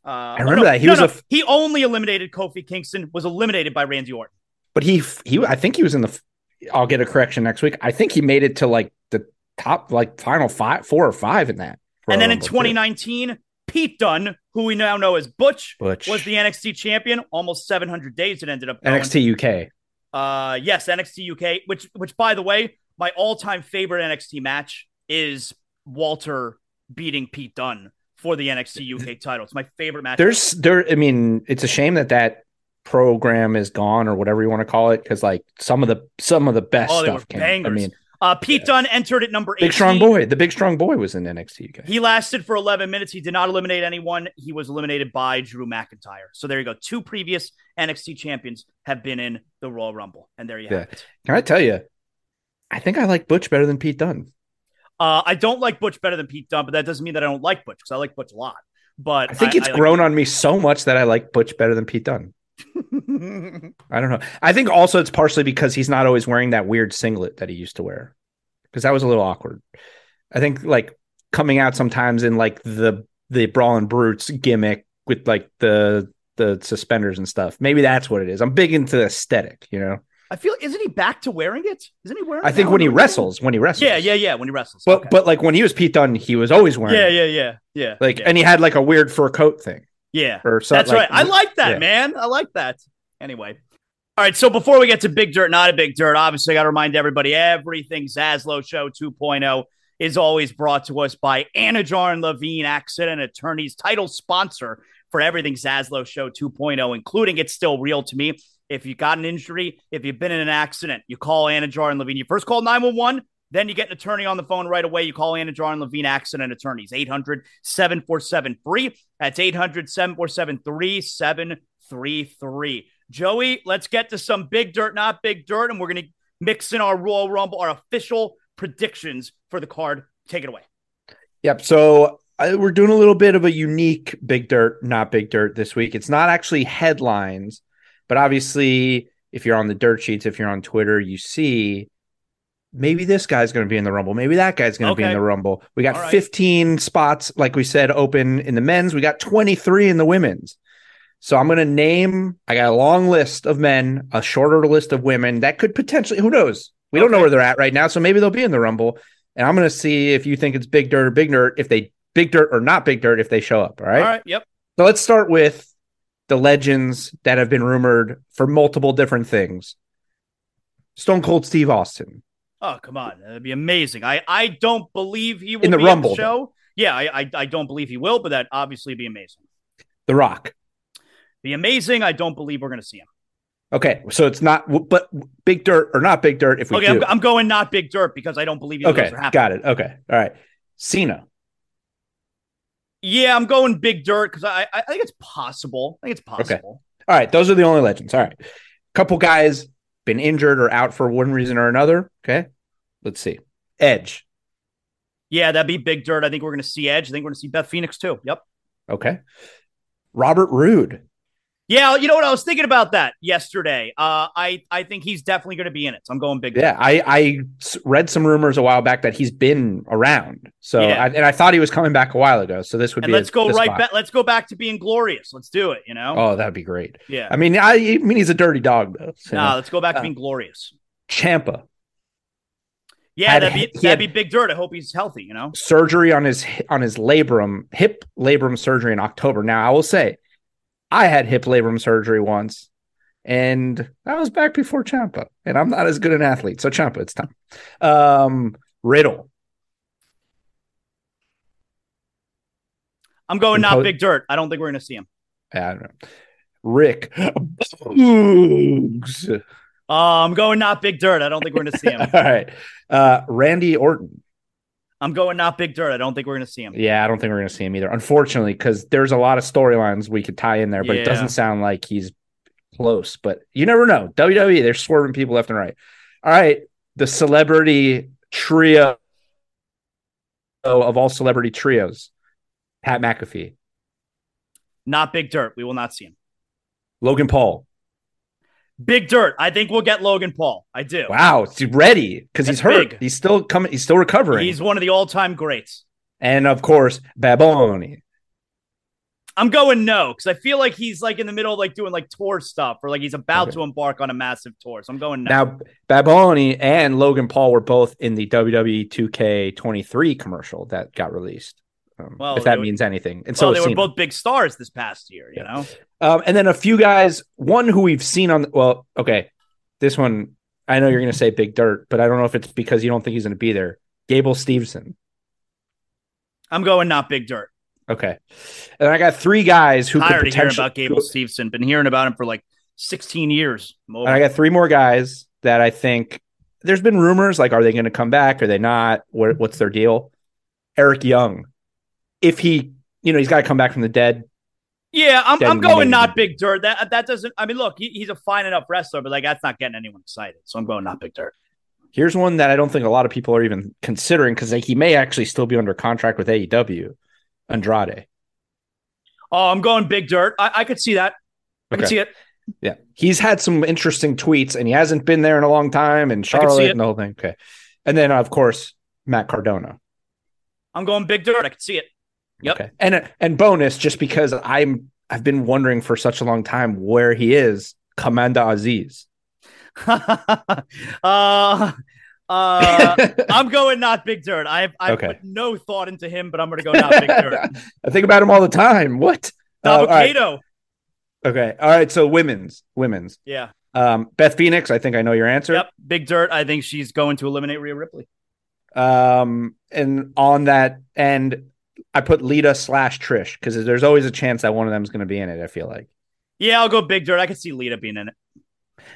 Uh, I remember that. He was a f- he only eliminated Kofi Kingston. Was eliminated by Randy Orton. But he he I think he was in the. I'll get a correction next week. I think he made it to like the top, like final five, four or five in that. and then in Rumble, too. 2019, Pete Dunne, who we now know as Butch, Butch. was the NXT champion. Almost 700 days it ended up going. NXT UK. Uh, yes, NXT UK, which which by the way, my all-time favorite NXT match is Walter beating Pete Dunne for the NXT UK title. It's my favorite match. There's there. I mean, it's a shame that that program is gone or whatever you want to call it because like some of the some of the best Oh, stuff came. I mean, uh, Pete Dunne entered at number eight. big strong boy. The big strong boy was in NXT UK. He lasted for 11 minutes. He did not eliminate anyone. He was eliminated by Drew McIntyre. So there you go. Two previous NXT champions have been in the Royal Rumble, and there you Yeah. have it. Can I tell you? I think I like Butch better than Pete Dunne. Uh, I don't like Butch better than Pete Dunne, but that doesn't mean that I don't like Butch because I like Butch a lot. But I think it's like- grown on me so much that I like Butch better than Pete Dunne. I don't know. I think also it's partially because he's not always wearing that weird singlet that he used to wear. Because that was a little awkward. I think like coming out sometimes in like the the Brawling Brutes gimmick with like the the suspenders and stuff. Maybe that's what it is. I'm big into the aesthetic, you know. I feel isn't he back to wearing it? Isn't he wearing? I it think when he on the wrestles, when he wrestles. Yeah, yeah, yeah. When he wrestles, But Okay. but like when he was Pete Dunne, he was always wearing yeah, it. yeah, yeah, yeah. like yeah. and he had like a weird fur coat thing yeah. or something. That's right. I like that, yeah. man. I like that. Anyway. All right. So before we get to Big Dirt, not a Big Dirt, obviously, I got to remind everybody everything Zaslow Show 2.0 is always brought to us by Anidjar and Levine Accident Attorneys, title sponsor for everything Zaslow Show 2.0, including It's Still Real to Me. If you got an injury, if you've been in an accident, you call Anidjar and Levine. You first call 911, then you get an attorney on the phone right away. You call Anidjar and Levine Accident Attorneys, 800 747 free. That's 800 747 3733. Joey, let's get to some big dirt, not big dirt, and we're going to mix in our Royal Rumble, our official predictions for the card. Take it away. Yep. So I, we're doing a little bit of a unique big dirt, not big dirt this week. It's not actually headlines, but obviously, if you're on the dirt sheets, if you're on Twitter, you see maybe this guy's going to be in the Rumble. Maybe that guy's going to be in the Rumble. We got right. 15 spots, like we said, open in the men's. We got 23 in the women's. So I'm going to name, I got a long list of men, a shorter list of women that could potentially, who knows? We don't know where they're at right now. So maybe they'll be in the Rumble. And I'm going to see if you think it's big dirt or big dirt, if they big dirt or not big dirt, if they show up. All right. All right. Yep. So let's start with the legends that have been rumored for multiple different things. Stone Cold Steve Austin. Oh, come on. That'd be amazing. I, I don't believe he will In the be Rumble, the show. Yeah, I, I, I don't believe he will, but that obviously be amazing. The Rock. Be amazing. I don't believe we're going to see him. Okay. So it's not, but big dirt or not big dirt if we Okay, do. I'm, I'm going not big dirt because I don't believe okay. Got it. Okay. All right. Cena. Yeah, I'm going big dirt because I, I think it's possible. I think it's possible. Okay. All right. Those are the only legends. All right. Couple guys been injured or out for one reason or another. Okay. Let's see. Edge. Yeah, that'd be big dirt. I think we're going to see Edge. I think we're going to see Beth Phoenix too. Yep. Okay. Robert Roode. Yeah, you know what? I was thinking about that yesterday. Uh, I I think he's definitely going to be in it. So I'm going big. Yeah, I, I read some rumors a while back that he's been around. So Yeah. I, and I thought he was coming back a while ago. So this would And be. let's a- go right back. Let's go back to being glorious. Let's do it. You know. Oh, that'd be great. yeah. I mean, I, I mean, he's a dirty dog though. So, Nah, let's go back to Uh, being glorious. Ciampa Yeah, had- that'd be that'd be big dirt. I hope he's healthy. You know. surgery on his on his labrum, hip labrum surgery in October. Now I will say, I had hip labrum surgery once, and that was back before Ciampa, and I'm not as good an athlete. So Ciampa, it's time. Um, Riddle. I'm going not big dirt. I don't think we're going to see him. I don't know. Rick. Uh, I'm going not big dirt. I don't think we're going to see him. All right. Uh, Randy Orton. I'm going not big dirt. I don't think we're going to see him. Yeah, I don't think we're going to see him either, unfortunately, because there's a lot of storylines we could tie in there, but it doesn't sound like he's close. But you never know. WWE, they're swerving people left and right. All right. The celebrity trio of all celebrity trios Pat McAfee, Not big dirt. We will not see him. Logan Paul. Big dirt. I think we'll get Logan Paul. I do. Wow, he's ready because he's hurt. big. He's still coming. He's still recovering. He's one of the all-time greats. and of course, Bad Bunny. I'm going no because I feel like he's like in the middle of like doing like tour stuff or like he's about Okay. to embark on a massive tour. So I'm going no. Now, Bad Bunny and Logan Paul were both in the WWE 2K23 commercial that got released. Um, Well, if that means anything. And so they were both big stars this past year. You Yeah. know. Um, and then a few guys, one who we've seen on, well, okay, this one, I know you're going to say Big Dirt, but I don't know if it's because you don't think he's going to be there. Gable Stevenson. I'm going not big dirt. Okay. And I got three guys who could of hearing potentially. about Gable Stevenson. Been hearing about him for like 16 years. I got three more guys that I think there's been rumors like, are they going to come back? Are they not? What, what's their deal? Eric Young. If he, you know, he's got to come back from the dead. Yeah, I'm, I'm going not big dirt. That that doesn't. I mean, look, he, he's a fine enough wrestler, but like that's not getting anyone excited. So I'm going not big dirt. Here's one that I don't think a lot of people are even considering because like, he may actually still be under contract with AEW. Andrade. Oh, I'm going big dirt. I, I could see that. I Okay. could see it. Yeah. He's had some interesting tweets and he hasn't been there in a long time and Charlotte and the whole thing. Okay. And then, of course, Matt Cardona. I'm going big dirt. I could see it. Yep. Okay. And and bonus, just because I'm I've been wondering for such a long time where he is, Commander Azeez. uh, uh, I'm going not big dirt. I've, I Okay. put no thought into him, but I'm going to go not big dirt. I think about him all the time. What? Uh, all right. Okay. All right. So women's, women's. Yeah. Um, Beth Phoenix, I think I know your answer. Yep. Big dirt. I think she's going to eliminate Rhea Ripley. Um, and on that end, I put Lita slash Trish because there's always a chance that one of them is going to be in it. I feel like. Yeah, I'll go big dirt. I could see Lita being in it.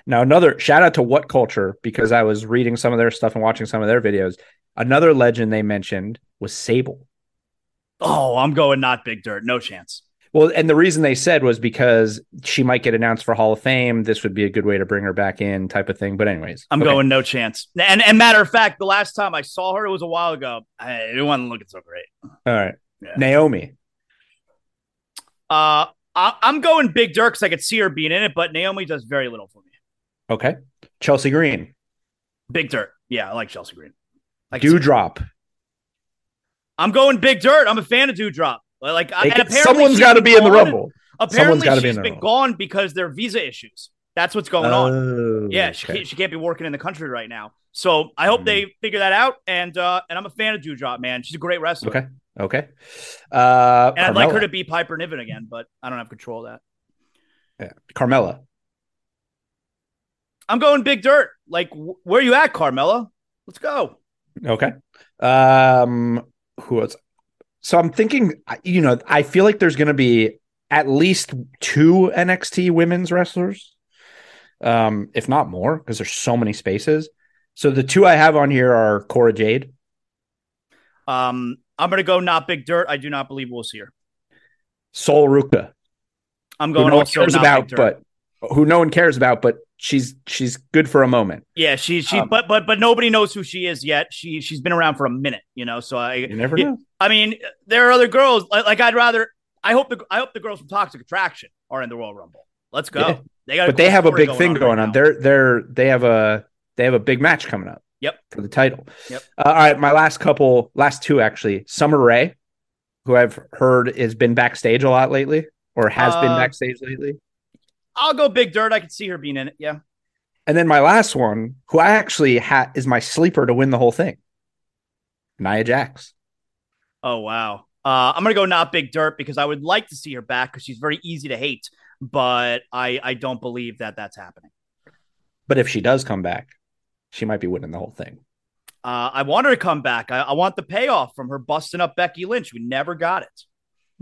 Now, another shout out to What Culture because I was reading some of their stuff and watching some of their videos. Another legend they mentioned was Sable. Oh, I'm going not big dirt. No chance. Well, and the reason they said was because she might get announced for Hall of Fame. This would be a good way to bring her back in, type of thing. But anyways, I'm okay. going no chance. And and matter of fact, the last time I saw her, it was a while ago. I, it wasn't looking so great. All right, Yeah. Naomi. Uh, I, I'm going big dirt because I could see her being in it, but Naomi does very little for me. Okay, Chelsea Green. Big dirt. Yeah, I like Chelsea Green. I can Doudrop. I'm going big dirt. I'm a fan of Doudrop. Like, I- They and can- apparently someone's she's got to be in the gone- Rumble. Apparently, gotta be in the been Rumble. gone because there are visa issues. That's what's going on. Oh, Yeah, she, okay. can't, she can't be working in the country right now. So I hope Mhm. they figure that out. And uh, and I'm a fan of Doudrop, man. She's a great wrestler. Okay. Okay. Uh, And I'd like her to be Piper Niven again, but I don't have control of that. Yeah. Carmella. I'm going big dirt. Like, wh- where you at, Carmella? Let's go. Okay. Um, who else? So I'm thinking, you know, I feel like there's going to be at least two NXT women's wrestlers, um, if not more, because there's so many spaces. So the two I have on here are Cora Jade, Um, I'm gonna go not big dirt. I do not believe we'll see her. Sol Ruca, I'm who going no one also cares not about, but who no one cares about, but she's she's good for a moment. yeah, she she Um, but but but nobody knows who she is yet. She she's been around for a minute, you know. So I You never know. I mean, there are other girls like, like I'd rather I hope the I hope the girls from Toxic Attraction are in the Royal Rumble. Let's go. Yeah. They got, but they have a big thing right going on. They're they're they have a they have a big match coming up. Yep. For the title. Yep. Uh, all right, my last couple, last two actually. Summer Rae, who I've heard has been backstage a lot lately, or has been Uh, backstage lately. I'll go Big Dirt. I could see her being in it. Yeah. And then my last one, who I actually ha- is my sleeper to win the whole thing, Nia Jax. Oh wow. Uh, I'm gonna go not Big Dirt because I would like to see her back because she's very easy to hate, but I I don't believe that that's happening. But if she does come back, she might be winning the whole thing. Uh, I want her to come back. I, I want the payoff from her busting up Becky Lynch. We never got it.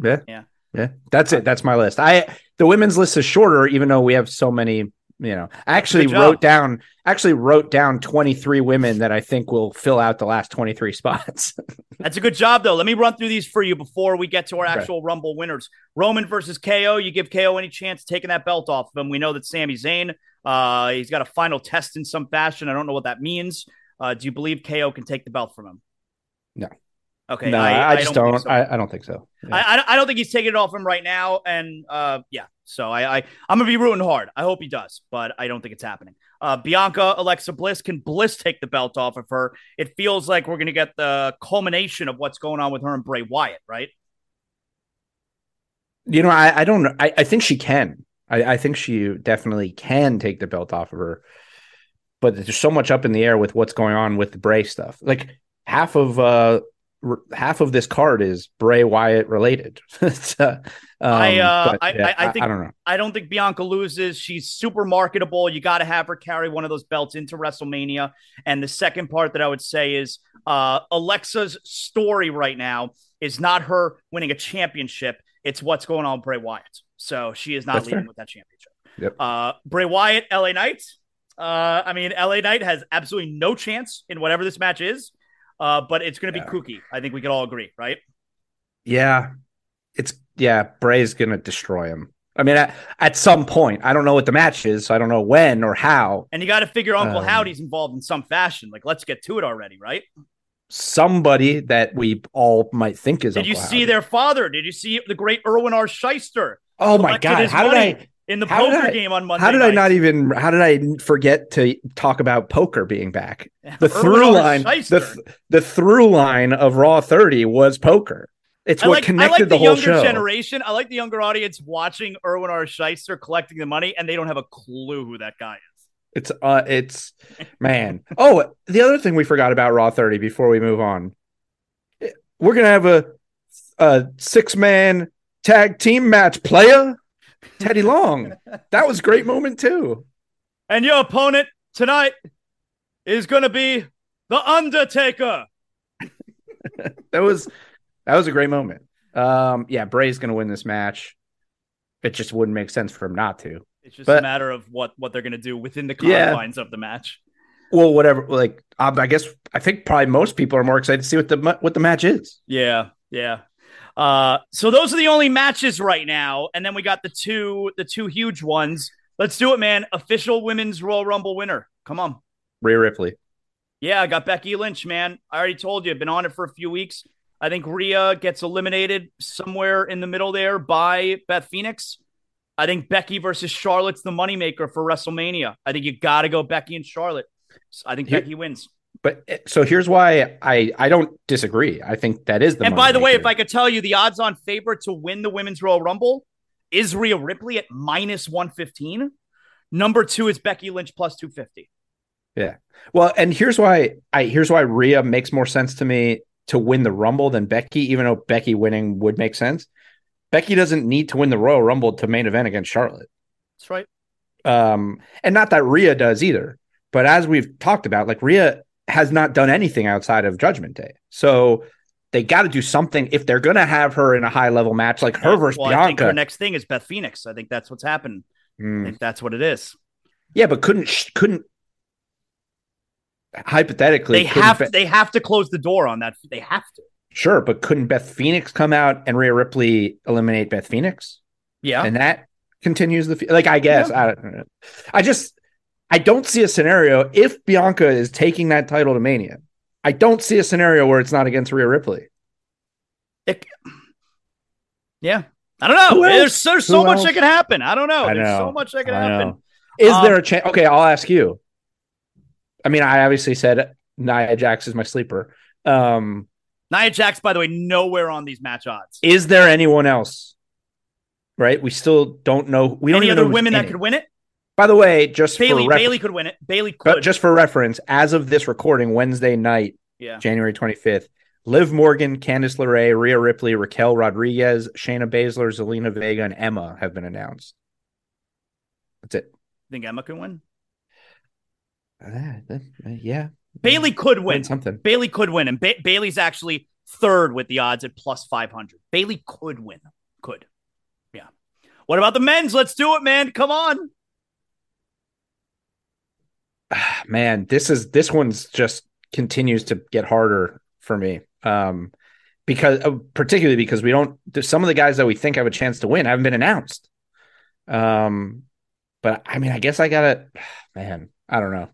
Yeah. Yeah. Yeah. That's it. That's my list. I the women's list is shorter, even though we have so many, you know. I actually wrote down actually wrote down 23 women that I think will fill out the last 23 spots. That's a good job, though. Let me run through these for you before we get to our Okay. actual Rumble winners. Roman versus KO. You give KO any chance of taking that belt off of him. We know that Sami Zayn, uh, he's got a final test in some fashion. I don't know what that means. Uh, do you believe KO can take the belt from him? No. Okay. no, I, just don't. think so. I, I don't think so. Yeah. I, I, I don't think he's taking it off him right now. And uh, yeah, so I, I I'm gonna be rooting hard. I hope he does, but I don't think it's happening. Uh, Bianca Alexa Bliss can Bliss take the belt off of her? It feels like we're gonna get the culmination of what's going on with her and Bray Wyatt, right? You know, I, I don't. I, I think she can. I, I think she definitely can take the belt off of her. But there's so much up in the air with what's going on with the Bray stuff. Like half of uh half of this card is Bray Wyatt related. Uh, um, I, uh, but, I- yeah, I- I think- I don't know. I don't think Bianca loses. She's super marketable. You got to have her carry one of those belts into WrestleMania. And the second part that I would say is uh, Alexa's story right now is not her winning a championship. It's what's going on with Bray Wyatt. So she is not That's leading fair. with that championship. Yep. Uh, Bray Wyatt, LA Knight. Uh, I mean, LA Knight has absolutely no chance in whatever this match is. Uh, but it's going to be kooky. I think we could all agree, right? Yeah, it's yeah. Bray's gonna destroy him. I mean, at, at some point, I don't know what the match is, so I don't know when or how. And you got to figure Uncle Um, Howdy's involved in some fashion. Like, let's get to it already, right? Somebody that we all might think is. Did you see Howdy. their father? Did you see the great Irwin R. Schyster Oh my god! How did I? in the poker I- game on Monday? How did I not even? How did I forget to talk about poker being back? The through line, Schyster. the the through line of Raw thirty was poker. It's I what like, I connected like the, the, whole younger show. generation. I like the younger audience watching Irwin R. Schyster collecting the money, and they don't have a clue who that guy is. It's uh, it's man. Oh, the other thing we forgot about Raw thirty before we move on, we're gonna have a a six man tag team match. Player Teddy Long. That was a great moment too. And your opponent tonight is going to be the Undertaker. That was that was a great moment. Um, yeah, Bray's gonna win this match. It just wouldn't make sense for him not to. It's just But- a matter of what what they're going to do within the Yeah. confines of the match. Well, whatever. Like, um, I guess I think probably most people are more excited to see what the what the match is. Yeah, yeah. Uh, so those are the only matches right now, and then we got the two the two huge ones. Let's do it, man! Official women's Royal Rumble winner. Come on. Rhea Ripley. Yeah, I got Becky Lynch, man. I already told you, I've been on it for a few weeks. I think Rhea gets eliminated somewhere in the middle there by Beth Phoenix. I think Becky versus Charlotte's the moneymaker for WrestleMania. I think you got to go Becky and Charlotte. So I think Here- Becky wins. But eh, so here's why I I don't disagree. I think that is the. and by the way, if I could tell you the odds on favorite to win the Women's Royal Rumble is Rhea Ripley at minus 115. Number two is Becky Lynch plus 250. Yeah. Well, and here's why I here's why Rhea makes more sense to me to win the Rumble than Becky, even though Becky winning would make sense. Becky doesn't need to win the Royal Rumble to main event against Charlotte. That's right. Um, and not that Rhea does either. But as we've talked about, like Rhea has not done anything outside of Judgment Day. So they got to do something if they're going to have her in a high level match like her versus well, I think her Bianca. next thing is Beth Phoenix. I think that's what's happened. I Mm. think that's what it is. Yeah, but couldn't couldn't hypothetically They couldn't have Beth- they have to close the door on that. They have to. Sure, but couldn't Beth Phoenix come out and Rhea Ripley eliminate Beth Phoenix? Yeah. And that continues the like I guess I don't know. I just I don't see a scenario if Bianca is taking that title to Mania. I don't see a scenario where it's not against Rhea Ripley. It- yeah. I don't know. There's, there's so Who much else? that can happen. I don't know. I There's so much that can happen. Is Um, there a chance? Okay, I'll ask you. I mean, I obviously said Nia Jax is my sleeper. Um, Nia Jax, by the way, nowhere on these match odds. is there anyone else? Right, we still don't know. We don't Any other women that it. could win it? By the way, just Bayley. for ref- Bayley could win it. Bayley but could. just for reference, as of this recording, Wednesday night, yeah. January 25th, Liv Morgan, Candice LeRae, Rhea Ripley, Raquel Rodriguez, Shayna Baszler, Zelina Vega, and Emma have been announced. That's it. Think Emma can win? Uh, uh, yeah, Bayley could win win. something. Bayley could win, and ba- Bayley's actually third with the odds at plus five hundred. Bayley could win. Could. Yeah. What about the men's? Let's do it, man. Come on. man this is this one's just continues to get harder for me um because uh, particularly because we don't there's some of the guys that we think have a chance to win haven't been announced um but i mean i guess i gotta man i don't know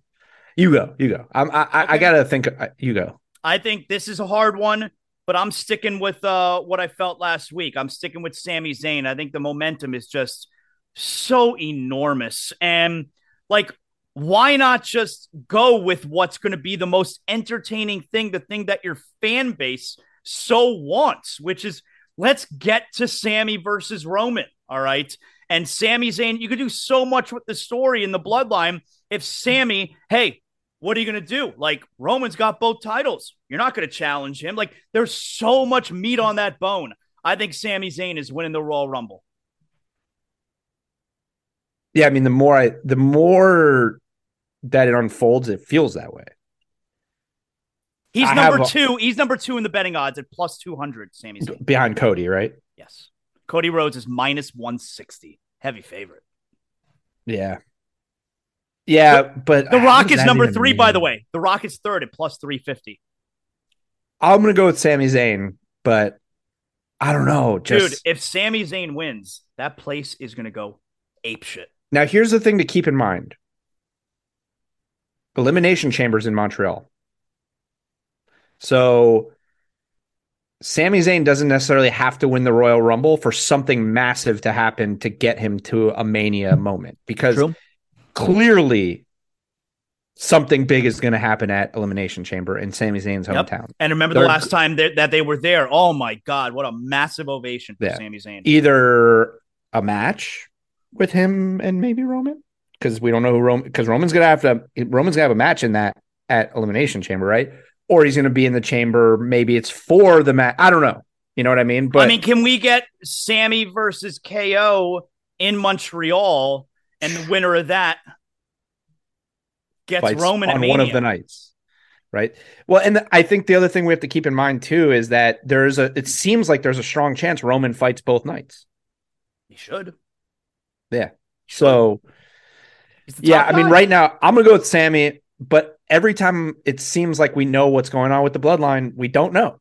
you go you go i'm i I, I gotta think you go I think this is a hard one, but I'm sticking with uh, what I felt last week. I'm sticking with Sami Zayn. I think the momentum is just so enormous. And like, why not just go with what's going to be the most entertaining thing, the thing that your fan base so wants, which is let's get to Sami versus Roman. All right. And Sami Zayn, you could do so much with the story in the bloodline if Sami, hey, what are you going to do? Like, Roman's got both titles. You're not going to challenge him. Like, there's so much meat on that bone. I think Sami Zayn is winning the Royal Rumble. yeah i mean the more i the more that it unfolds it feels that way He's I number have two. He's number two in the betting odds at plus 200, Sami Zayn. behind cody right Yes. Cody Rhodes is minus 160. Heavy favorite. yeah yeah but The what Rock is number even three, by the way. The Rock is third at plus 350. I'm gonna go with Sami Zayn, but I don't know. Just Dude, if Sami Zayn wins, that place is going to go ape shit. now, here's the thing to keep in mind: elimination chambers in Montreal. So, Sami Zayn doesn't necessarily have to win the Royal Rumble for something massive to happen to get him to a Mania moment, because True. Clearly something big is going to happen at Elimination Chamber in Sami Zayn's Yep. hometown. And remember the They're- last time that, that they were there? Oh my God, what a massive ovation for Yeah. Sami Zayn. either a match with him and maybe Roman because we don't know who Roman because Roman's gonna have to Roman's gonna have a match in that at Elimination Chamber, right? Or he's gonna be in the chamber. Maybe it's for the match. I don't know. You know what I mean? But I mean, can we get Sami versus KO in Montreal and the winner of that gets fights Roman at on one of the nights, right? Well, and the, I think the other thing we have to keep in mind too is that there's a. It seems like there's a strong chance Roman fights both nights. He should. Yeah. So He's the Yeah, I mean, right now I'm gonna go with Sami, but every time it seems like we know what's going on with the bloodline, we don't know,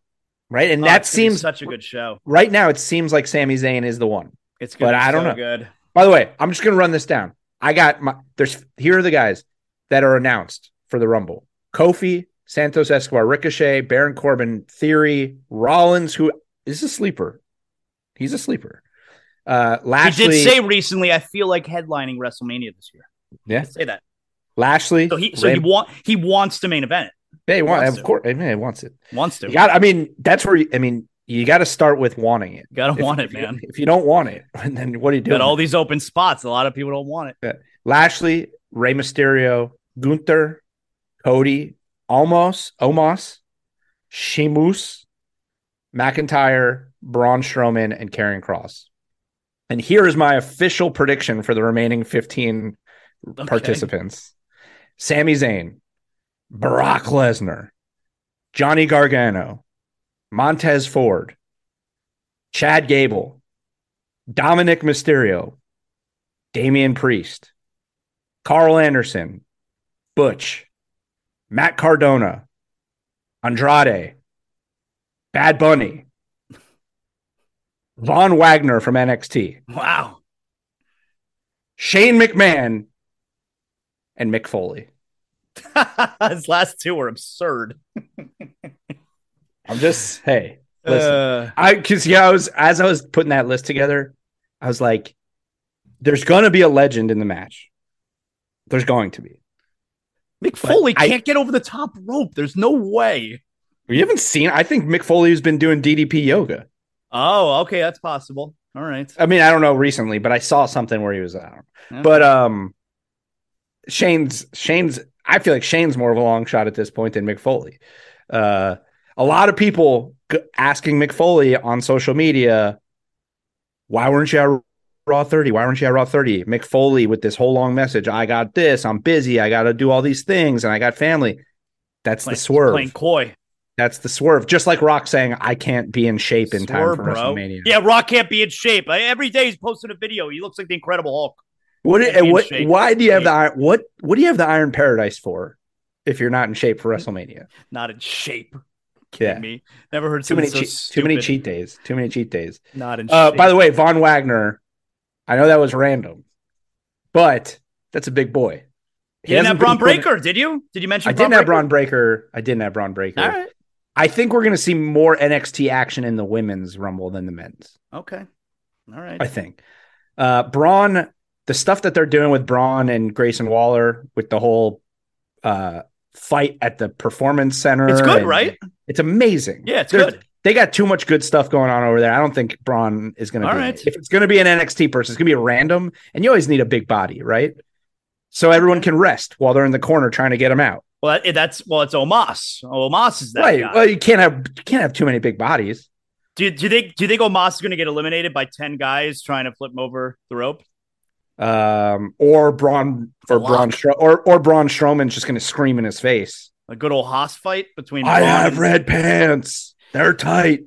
right? And Oh, that it's gonna be seems such a good show. right now. It seems like Sami Zayn is the one. It's gonna but I don't so know. good. By the way, I'm just gonna run this down. I got my there's here are the guys that are announced for the Rumble: Kofi, Santos Escobar, Ricochet, Baron Corbin, Theory, Rollins, who is a sleeper. He's a sleeper. Uh, Lashley, he did say recently, I feel like headlining WrestleMania this year. yeah, Say that. Lashley. So he so he want he wants to main event it. yeah, he want, wants of to. course, I mean, he wants it. Wants to. Got. I mean, that's where. You, I mean, you got to start with wanting it. You gotta If- want if it, you- man. If you don't want it, then what are you doing? Got all these open spots. A lot of people don't want it. Lashley, Rey Mysterio, Gunther, Cody, Almost, Omos, Sheamus, McIntyre, Braun Strowman, and Karrion Kross. And here is my official prediction for the remaining 15 Okay. participants. Sami Zayn, Brock Lesnar, Johnny Gargano, Montez Ford, Chad Gable, Dominic Mysterio, Damian Priest, Karl Anderson, Butch, Matt Cardona, Andrade, Bad Bunny, Von Wagner from NXT, Wow. Shane McMahon, and Mick Foley. His last two were absurd. I'm just hey, Listen, Uh, I because yeah, I was as I was putting that list together, I was like, "There's going to be a legend in the match. There's going to be." Mick Foley I- can't get over the top rope. There's no way. You haven't seen. I think Mick Foley's been doing DDP yoga. Oh, okay, that's possible. All right. I mean, I don't know recently, but I saw something where he was. I don't know. Yeah. But um, Shane's Shane's. I feel like Shane's more of a long shot at this point than Mick Foley. Uh, a lot of people asking Mick Foley on social media, "Why weren't you at Raw 30? Why weren't you at Raw 30?" Mick Foley with this whole long message. I got this. I'm busy. I got to do all these things, and I got family. That's Playing- the swerve. Playing coy. That's the swerve. Just like Rock saying, "I can't be in shape in time for bro. WrestleMania." Yeah, Rock can't be in shape. Every day he's posting a video. He looks like the Incredible Hulk. What? Can't be in what? Why do you have the? What? What do you have the Iron Paradise for? If you're not in shape for hmm? WrestleMania, Not in shape. Kidding yeah. me. Never heard Too many, something cheat, too many cheat days. Too many cheat days. Not in Uh, by the way, Von Wagner. I know that was random, but that's a big boy. you didn't have Bron Breakker, did you? Did you mention I didn't Braun have Bron Breakker? Breakker. I didn't have Bron Breakker. All right. I think we're going to see more NXT action in the women's Rumble than the men's. Okay. All right. I think. Uh, Braun, the stuff that they're doing with Braun and Grayson Waller with the whole uh, fight at the performance center. It's good, right? It's amazing. Yeah, it's good. They got too much good stuff going on over there. I don't think Braun is going to be. right. If it's going to be an NXT person, it's going to be a random, and you always need a big body, right? So everyone can rest while they're in the corner trying to get him out. Well, that, that's well, it's Omos. Omos is that right. guy. Well, you can't have you can't have too many big bodies. do, do you think do you think Omos is going to get eliminated by ten guys trying to flip him over the rope? Um, or Braun or. Braun Stro- or or Braun Strowman's just going to scream in his face. A good old Haas fight between. I Braun have and- red pants. They're tight.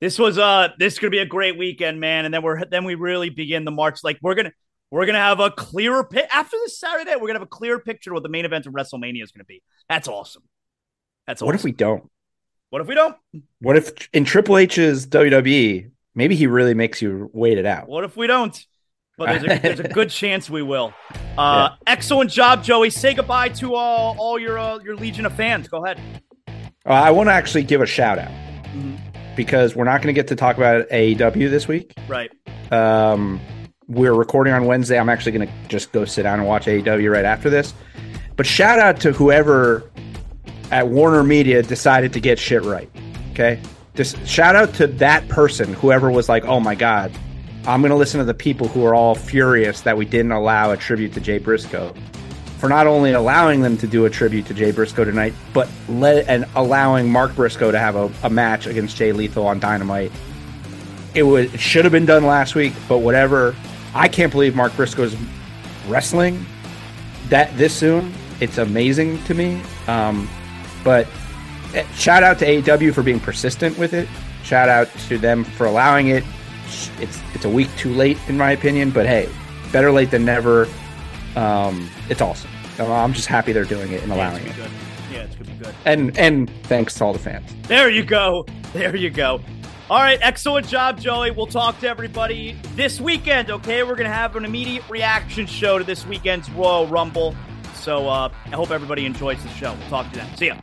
This was uh this is gonna be a great weekend, man. And then we're then we really begin the march. Like we're gonna we're gonna have a clearer pic after this Saturday. We're gonna have a clearer picture of what the main event of WrestleMania is gonna be. That's awesome. That's What if we don't? What if we don't? What if in Triple H's WWE, maybe he really makes you wait it out? What if we don't? But there's a, there's a good chance we will. Uh, Excellent job, Joey. Say goodbye to all all your uh, your legion of fans. Go ahead. Uh, I want to actually give a shout out Mhm. because we're not going to get to talk about AEW this week. Right. Um, we're recording on Wednesday. I'm actually going to just go sit down and watch AEW right after this. But shout out to whoever at Warner Media decided to get shit right. Okay. Just shout out to that person, whoever was like, oh my God, I'm going to listen to the people who are all furious that we didn't allow a tribute to Jay Briscoe for not only allowing them to do a tribute to Jay Briscoe tonight, but let and allowing Mark Briscoe to have a, a match against Jay Lethal on Dynamite. It would it should have been done last week, but whatever. I can't believe Mark Briscoe's wrestling that this soon. It's amazing to me. Um, but eh, shout out to AEW for being persistent with it. Shout out to them for allowing it. It's it's a week too late in my opinion, but hey, better late than never. Um, it's awesome. I'm just happy they're doing it and Yeah, allowing it's it. gonna good. Yeah, it's gonna be good. And and thanks to all the fans. There you go. There you go. All right, excellent job, Joey. We'll talk to everybody this weekend, okay? We're going to have an immediate reaction show to this weekend's Royal Rumble. So uh, I hope everybody enjoys the show. We'll talk to them. See ya.